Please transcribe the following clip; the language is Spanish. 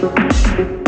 Thank